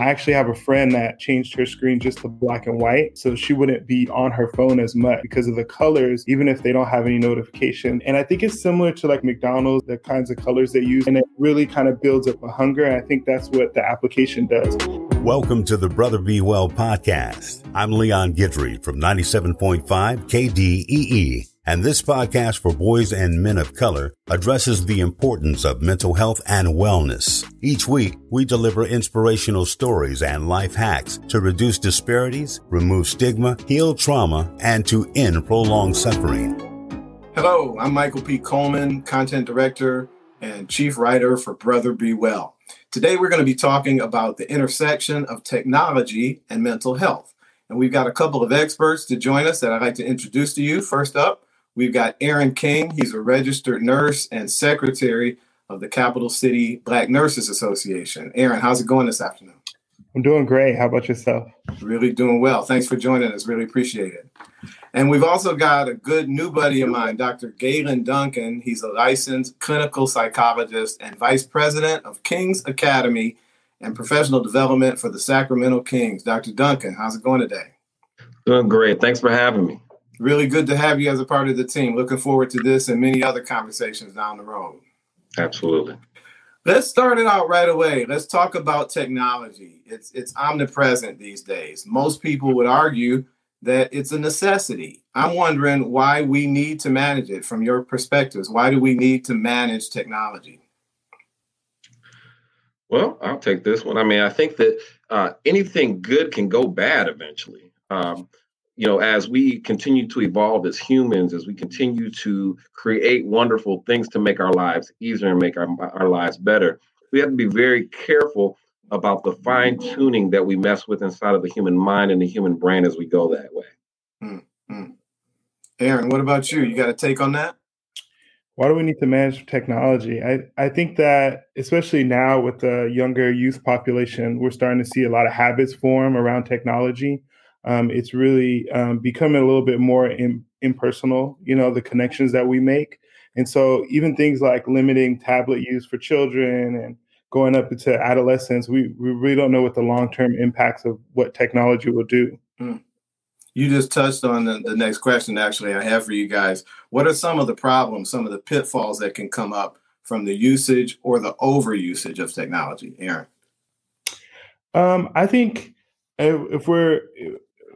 I actually have a friend that changed her screen just to black and white so she wouldn't be on her phone as much because of the colors, even if they don't have any notification. And I think it's similar to like McDonald's, the kinds of colors they use, and it really kind of builds up a hunger. And I think that's what the application does. Welcome to the Brother Be Well podcast. I'm Leon Guidry from 97.5 KDEE. And this podcast for boys and men of color addresses the importance of mental health and wellness. Each week, we deliver inspirational stories and life hacks to reduce disparities, remove stigma, heal trauma, and to end prolonged suffering. Hello, I'm Michael P. Coleman, content director and chief writer for Brother Be Well. Today, we're going to be talking about the intersection of technology and mental health. And we've got a couple of experts to join us that I'd like to introduce to you. First up, We've got Aron King. He's a registered nurse and secretary of the Capitol City Black Nurses Association. Aaron, how's it going this afternoon? I'm doing great. How about yourself? Really doing well. Thanks for joining us. Really appreciate it. And we've also got a good new buddy of mine, Dr. Galen Duncan. He's a licensed clinical psychologist and vice president of King's Academy and professional development for the Sacramento Kings. Dr. Duncan, how's it going today? Doing great. Thanks for having me really good to have you as a part of the team. Looking forward to this and many other conversations down the road. Absolutely. Let's start it out right away. Let's talk about technology. It's it's omnipresent these days. Most people would argue that it's a necessity. I'm wondering why we need to manage it from your perspectives. Why do we need to manage technology? Well, I'll take this one. I mean, I think that uh, anything good can go bad eventually. Um, you know, as we continue to evolve as humans, as we continue to create wonderful things to make our lives easier and make our, our lives better, we have to be very careful about the fine tuning that we mess with inside of the human mind and the human brain as we go that way. Mm-hmm. Aron, what about you? You got a take on that? Why do we need to manage technology? I, I think that, especially now with the younger youth population, we're starting to see a lot of habits form around technology um, it's really um, becoming a little bit more in, impersonal, you know, the connections that we make. And so even things like limiting tablet use for children and going up into adolescence, we, we really don't know what the long-term impacts of what technology will do. Mm. You just touched on the, the next question, actually, I have for you guys. What are some of the problems, some of the pitfalls that can come up from the usage or the overusage of technology, Aron? Um, I think if we're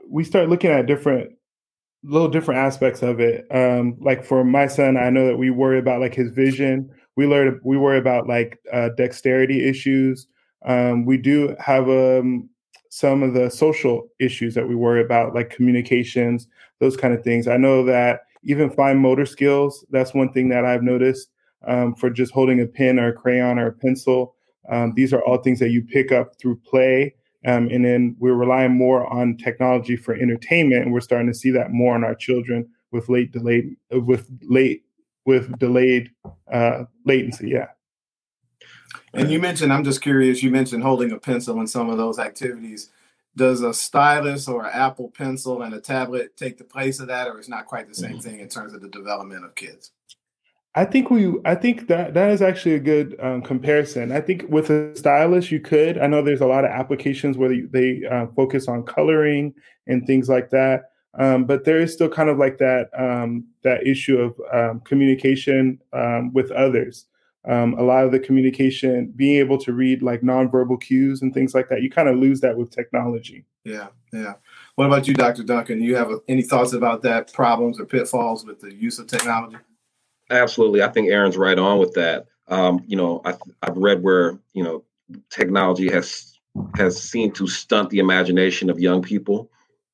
we start looking at different little different aspects of it. Um, like for my son, I know that we worry about like his vision. We learn we worry about like uh, dexterity issues. Um, we do have um, some of the social issues that we worry about, like communications, those kind of things. I know that even fine motor skills. That's one thing that I've noticed um, for just holding a pen or a crayon or a pencil. Um, these are all things that you pick up through play um, and then we're relying more on technology for entertainment, and we're starting to see that more on our children with late delayed with late with delayed uh, latency. Yeah. And you mentioned, I'm just curious. You mentioned holding a pencil in some of those activities. Does a stylus or an Apple Pencil and a tablet take the place of that, or is not quite the same mm-hmm. thing in terms of the development of kids? I think we, I think that that is actually a good um, comparison. I think with a stylus, you could. I know there's a lot of applications where they, they uh, focus on coloring and things like that, um, but there is still kind of like that um, that issue of um, communication um, with others. Um, a lot of the communication, being able to read like nonverbal cues and things like that, you kind of lose that with technology. Yeah, yeah. What about you, Dr. Duncan? You have any thoughts about that? Problems or pitfalls with the use of technology? Absolutely, I think Aron's right on with that. Um, you know, I, I've read where you know technology has has seemed to stunt the imagination of young people.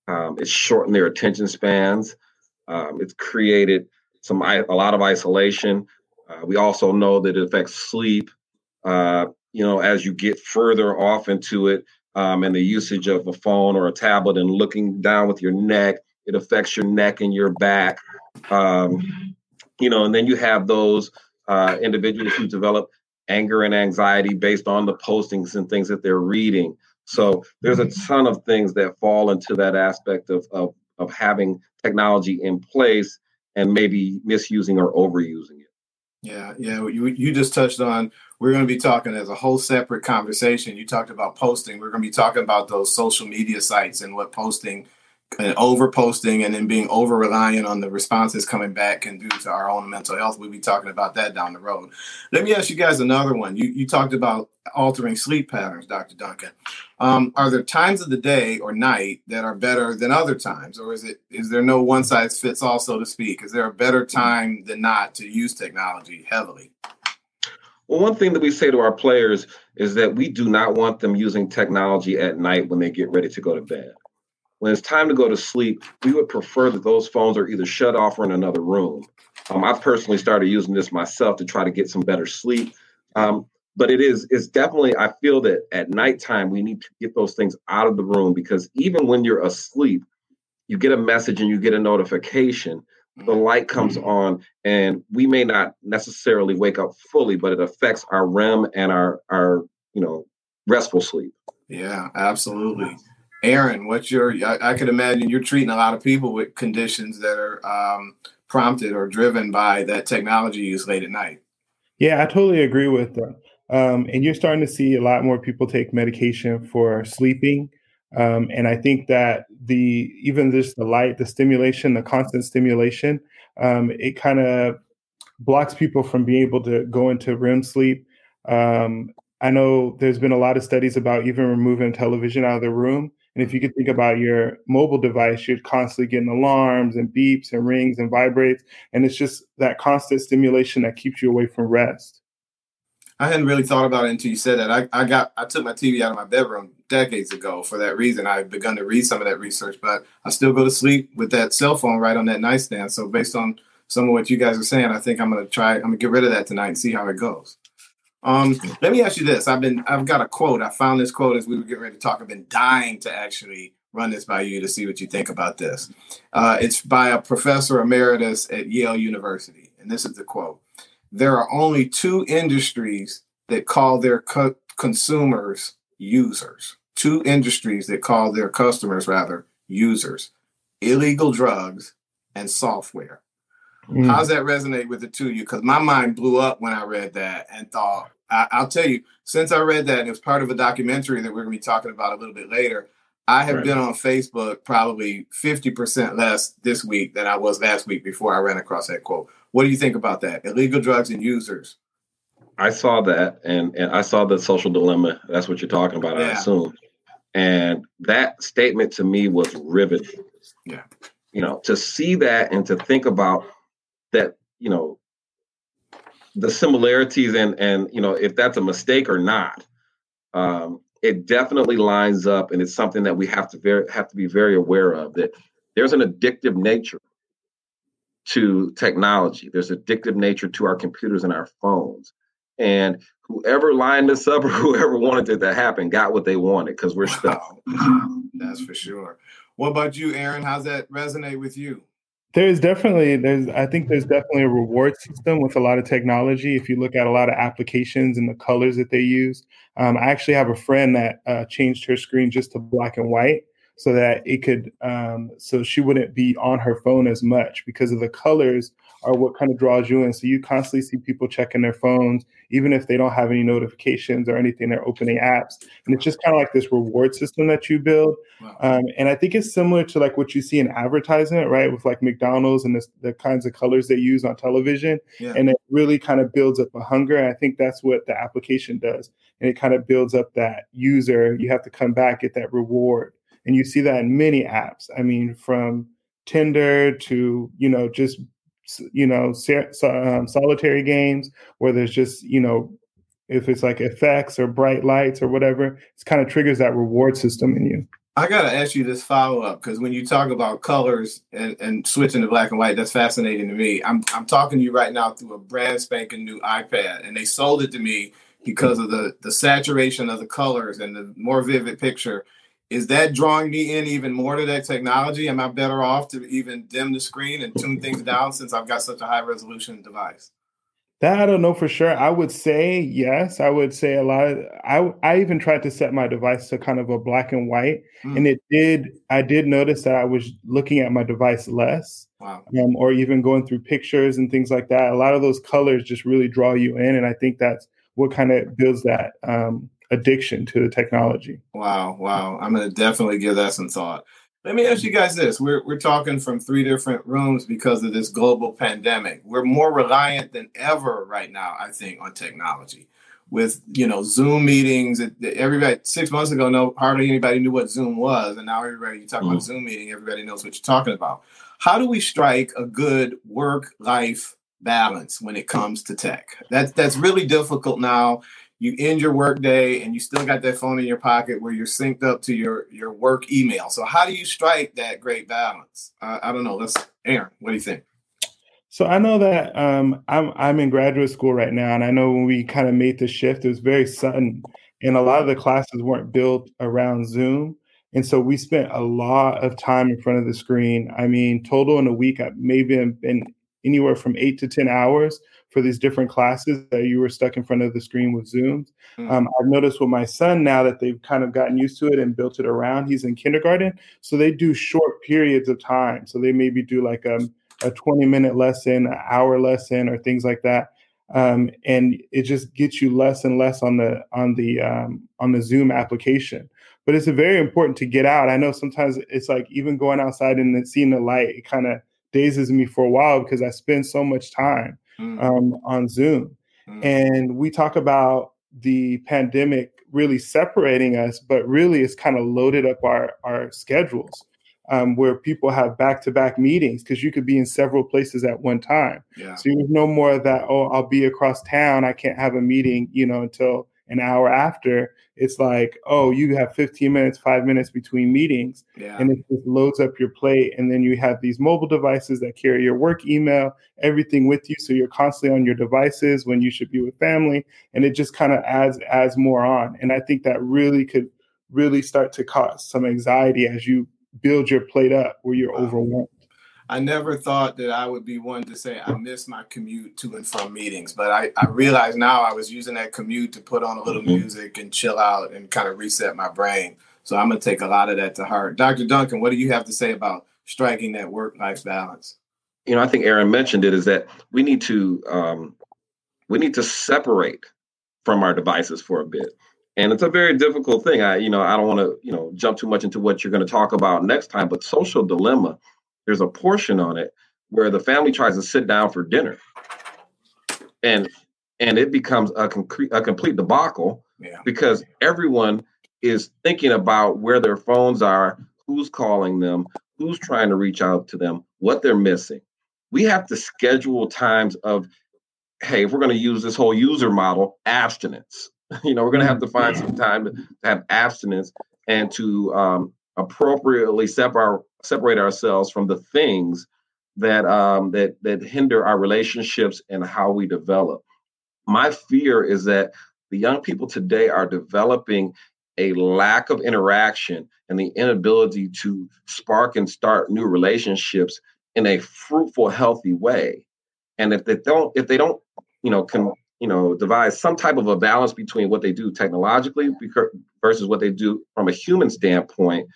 Um, it's shortened their attention spans. Um, it's created some a lot of isolation. Uh, we also know that it affects sleep. Uh, you know, as you get further off into it, um, and the usage of a phone or a tablet and looking down with your neck, it affects your neck and your back. Um, you know, and then you have those uh, individuals who develop anger and anxiety based on the postings and things that they're reading. So there's a mm-hmm. ton of things that fall into that aspect of of, of having technology in place and maybe misusing or overusing it. Yeah, yeah. You you just touched on we're going to be talking as a whole separate conversation. You talked about posting. We're going to be talking about those social media sites and what posting and over posting and then being over reliant on the responses coming back can do to our own mental health. We'll be talking about that down the road. Let me ask you guys another one. You, you talked about altering sleep patterns, Dr. Duncan. Um, are there times of the day or night that are better than other times, or is it is there no one size fits all, so to speak? Is there a better time than not to use technology heavily? Well, one thing that we say to our players is that we do not want them using technology at night when they get ready to go to bed. When it's time to go to sleep, we would prefer that those phones are either shut off or in another room. Um, I've personally started using this myself to try to get some better sleep. Um, but it is it's definitely I feel that at nighttime we need to get those things out of the room because even when you're asleep, you get a message and you get a notification the light comes mm-hmm. on and we may not necessarily wake up fully but it affects our rem and our our you know restful sleep yeah absolutely aron what's your i, I could imagine you're treating a lot of people with conditions that are um, prompted or driven by that technology use late at night yeah i totally agree with them um, and you're starting to see a lot more people take medication for sleeping um, and I think that the even just the light, the stimulation, the constant stimulation, um, it kind of blocks people from being able to go into REM sleep. Um, I know there's been a lot of studies about even removing television out of the room. And if you could think about your mobile device, you're constantly getting alarms and beeps and rings and vibrates. And it's just that constant stimulation that keeps you away from rest. I hadn't really thought about it until you said that. I, I got I took my TV out of my bedroom decades ago for that reason. I've begun to read some of that research, but I still go to sleep with that cell phone right on that nightstand. So based on some of what you guys are saying, I think I'm gonna try. I'm gonna get rid of that tonight and see how it goes. Um, let me ask you this. I've been I've got a quote. I found this quote as we were getting ready to talk. I've been dying to actually run this by you to see what you think about this. Uh, it's by a professor emeritus at Yale University, and this is the quote there are only two industries that call their co- consumers users. Two industries that call their customers, rather, users illegal drugs and software. Mm. How's that resonate with the two of you? Because my mind blew up when I read that and thought, I, will tell you, since I read that, it was part of a documentary that we're going to be talking about a little bit later. I have right. been on Facebook probably 50% less this week than I was last week before I ran across that quote. What do you think about that? Illegal drugs and users. I saw that and, and I saw the social dilemma. That's what you're talking about, yeah. I assume. And that statement to me was riveting. Yeah. You know, to see that and to think about that, you know, the similarities and and you know, if that's a mistake or not. Um, it definitely lines up and it's something that we have to very have to be very aware of that there's an addictive nature to technology. There's addictive nature to our computers and our phones. And whoever lined this up or whoever wanted it to happen got what they wanted because we're stuck. That's for sure. What about you, Aron? How's that resonate with you? There's definitely there's I think there's definitely a reward system with a lot of technology. If you look at a lot of applications and the colors that they use, um, I actually have a friend that uh, changed her screen just to black and white so that it could um, so she wouldn't be on her phone as much because of the colors are what kind of draws you in. So you constantly see people checking their phones even if they don't have any notifications or anything they're opening apps. And it's just kind of like this reward system that you build. Wow. um, and i think it's similar to like what you see in advertisement right with like mcdonald's and the, the kinds of colors they use on television. Yeah. and it really kind of builds up a hunger and i think that's what the application does. And it kind of builds up that user. You have to come back get that reward and you see that in many apps. I mean, from Tinder to you know just you know um, solitary games where there's just you know if it's like effects or bright lights or whatever, it kind of triggers that reward system in you. I gotta ask you this follow up because when you talk about colors and, and switching to black and white, that's fascinating to me. I'm I'm talking to you right now through a brand spanking new iPad, and they sold it to me because of the the saturation of the colors and the more vivid picture is that drawing me in even more to that technology? Am I better off to even dim the screen and tune things down since I've got such a high resolution device? That I don't know for sure. I would say yes. I would say a lot. Of, I I even tried to set my device to kind of a black and white, mm. and it did. I did notice that I was looking at my device less, wow. um, or even going through pictures and things like that. A lot of those colors just really draw you in, and I think that's what kind of builds that um, addiction to the technology. Wow, wow. I'm going to definitely give that some thought. Let me ask you guys this. We're, we're talking from three different rooms because of this global pandemic. We're more reliant than ever right now, I think, on technology. With you know Zoom meetings, everybody six months ago, no hardly anybody knew what Zoom was, and now everybody you talk mm-hmm. about Zoom meeting, everybody knows what you're talking about. How do we strike a good work life balance when it comes to tech? That's that's really difficult now you end your work day and you still got that phone in your pocket where you're synced up to your your work email. So how do you strike that great balance? Uh, I don't know. Let's Aron, what do you think? So I know that um, I'm I'm in graduate school right now, and I know when we kind of made the shift, it was very sudden, and a lot of the classes weren't built around Zoom, and so we spent a lot of time in front of the screen. I mean, total in a week, I maybe been anywhere from eight to ten hours for these different classes that you were stuck in front of the screen with Zooms. Mm-hmm. Um, I've noticed with my son now that they've kind of gotten used to it and built it around. He's in kindergarten, so they do short periods of time. So they maybe do like a, um, a 20 minute lesson, an hour lesson, or things like that. Um, and it just gets you less and less on the on the um, on the Zoom application. But it's very important to get out. I know sometimes it's like even going outside and seeing the light, it kind of dazes me for a while because I spend so much time mm. um, on Zoom. Mm. And we talk about the pandemic really separating us, but really it's kind of loaded up our, our schedules um, where people have back to back meetings because you could be in several places at one time. Yeah. So there's no more of that, oh, I'll be across town. I can't have a meeting, you know, until an hour after, it's like, oh, you have 15 minutes, five minutes between meetings. Yeah. And it just loads up your plate. And then you have these mobile devices that carry your work email, everything with you. So you're constantly on your devices when you should be with family. And it just kind of adds adds more on. And I think that really could really start to cause some anxiety as you build your plate up where you're wow. overwhelmed. I never thought that I would be one to say I miss my commute to and from meetings, but I, I realize now I was using that commute to put on a little mm-hmm. music and chill out and kind of reset my brain. So I'm gonna take a lot of that to heart. Dr. Duncan, what do you have to say about striking that work life balance? You know, I think Aron mentioned it is that we need to um, we need to separate from our devices for a bit and it's a very difficult thing i you know i don't want to you know jump too much into what you're going to talk about next time but social dilemma there's a portion on it where the family tries to sit down for dinner. And and it becomes a concrete a complete debacle yeah. because everyone is thinking about where their phones are who's calling them who's trying to reach out to them what they're missing. We have to schedule times of hey if we're going to use this whole user model abstinence. You know we're going to have to find some time to have abstinence and to um, appropriately separate separate ourselves from the things that um, that that hinder our relationships and how we develop. My fear is that the young people today are developing a lack of interaction and the inability to spark and start new relationships in a fruitful, healthy way. And if they don't, if they don't, you know, can you know devise some type of a balance between what they do technologically versus what they do from a human standpoint,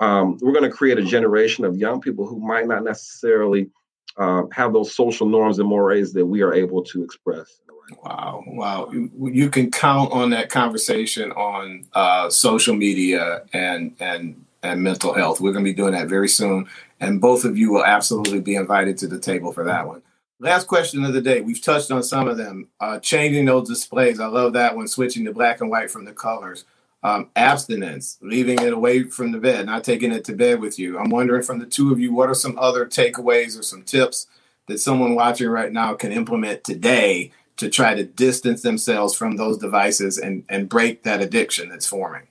um, we're going to create a generation of young people who might not necessarily uh, have those social norms and mores that we are able to express. Wow, wow! You, can count on that conversation on uh, social media and and and mental health. We're going to be doing that very soon, and both of you will absolutely be invited to the table for that one. Last question of the day. We've touched on some of them. Uh, changing those displays. I love that one. Switching to black and white from the colors um, abstinence, leaving it away from the bed, not taking it to bed with you. I'm wondering from the two of you, what are some other takeaways or some tips that someone watching right now can implement today to try to distance themselves from those devices and, and break that addiction that's forming?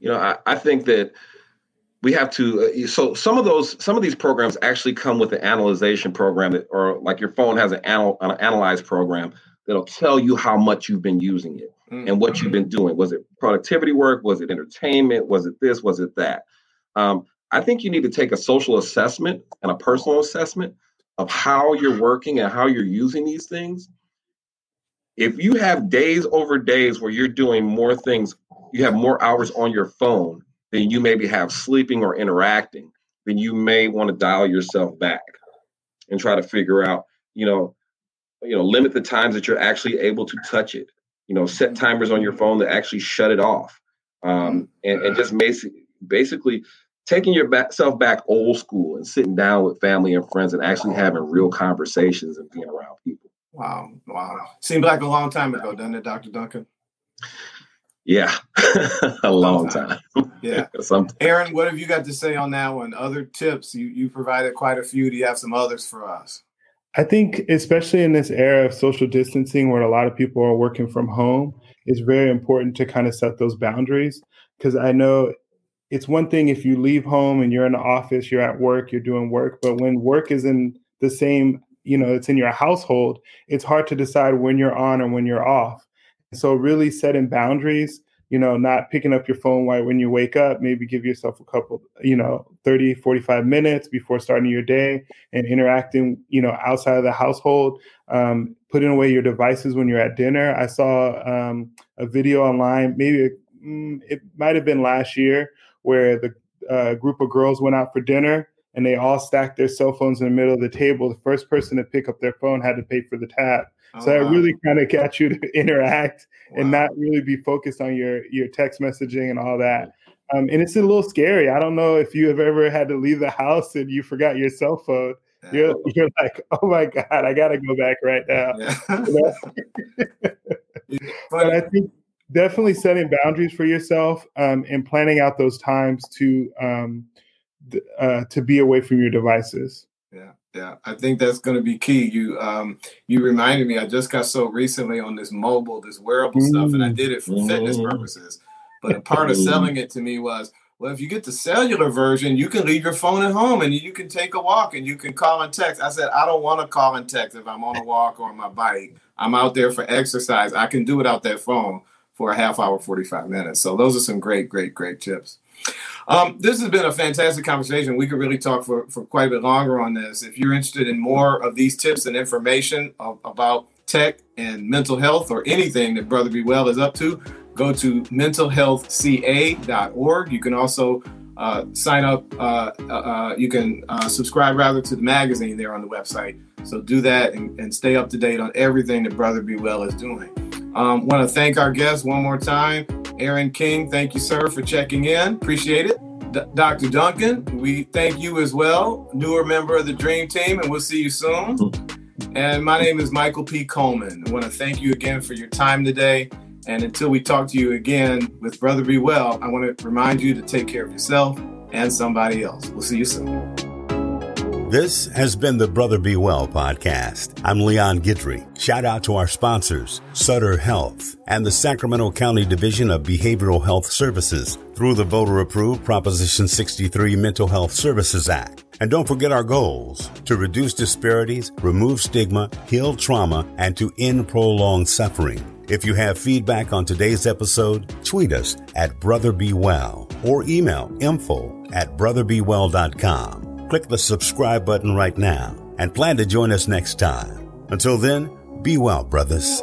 You know, I, I think that we have to uh, so some of those some of these programs actually come with an analyzation program that, or like your phone has an, anal, an analyze program that'll tell you how much you've been using it mm-hmm. and what you've been doing. Was it productivity work? Was it entertainment? Was it this? Was it that? Um, I think you need to take a social assessment and a personal assessment of how you're working and how you're using these things. If you have days over days where you're doing more things, you have more hours on your phone than you maybe have sleeping or interacting, then you may want to dial yourself back and try to figure out, you know, you know, limit the times that you're actually able to touch it. You know, set timers on your phone to actually shut it off, um, and, and just basically, basically taking yourself back old school and sitting down with family and friends and actually having real conversations and being around people. Wow, wow, seemed like a long time ago, doesn't it, Doctor Duncan? Yeah, a long time. Yeah. Aron, what have you got to say on that one? Other tips? You you provided quite a few. Do you have some others for us? I think, especially in this era of social distancing, where a lot of people are working from home, it's very important to kind of set those boundaries. Because I know it's one thing if you leave home and you're in the office, you're at work, you're doing work, but when work is in the same, you know, it's in your household, it's hard to decide when you're on and when you're off. So, really setting boundaries you know, not picking up your phone right when you wake up, maybe give yourself a couple, you know, 30, 45 minutes before starting your day and interacting, you know, outside of the household. Um, putting away your devices when you're at dinner. I saw um, a video online, maybe mm, it might have been last year, where the uh, group of girls went out for dinner and they all stacked their cell phones in the middle of the table. The first person to pick up their phone had to pay for the tab. Oh, so wow. it really kind of got you to interact wow. and not really be focused on your your text messaging and all that. Um, and it's a little scary. I don't know if you have ever had to leave the house and you forgot your cell phone. You're, you're like, oh my god, I got to go back right now. Yeah. but I think definitely setting boundaries for yourself um, and planning out those times to um, uh, to be away from your devices. Yeah, yeah, I think that's going to be key. You um, you reminded me. I just got so recently on this mobile, this wearable mm. stuff, and I did it for mm. fitness purposes. But a part of selling it to me was, well, if you get the cellular version, you can leave your phone at home and you can take a walk and you can call and text. I said, I don't want to call and text if I'm on a walk or on my bike. I'm out there for exercise. I can do it out that phone for a half hour, 45 minutes. So those are some great, great, great tips. Um, this has been a fantastic conversation. We could really talk for, for quite a bit longer on this. If you're interested in more of these tips and information of, about tech and mental health or anything that Brother Be Well is up to, go to mentalhealthca.org. You can also uh, sign up, uh, uh, uh you can uh, subscribe rather to the magazine there on the website. So do that and, and stay up to date on everything that Brother Be Well is doing. Um, Want to thank our guests one more time. Aron King, thank you, sir, for checking in. Appreciate it. D- Dr. Duncan, we thank you as well, newer member of the Dream Team, and we'll see you soon. And my name is Michael P. Coleman. I want to thank you again for your time today. And until we talk to you again with Brother Be Well, I want to remind you to take care of yourself and somebody else. We'll see you soon. This has been the Brother Be Well podcast. I'm Leon Guidry. Shout out to our sponsors, Sutter Health and the Sacramento County Division of Behavioral Health Services through the voter approved Proposition 63 Mental Health Services Act. And don't forget our goals to reduce disparities, remove stigma, heal trauma, and to end prolonged suffering. If you have feedback on today's episode, tweet us at Brother Be Well or email info at brotherbewell.com. Click the subscribe button right now and plan to join us next time. Until then, be well, brothers.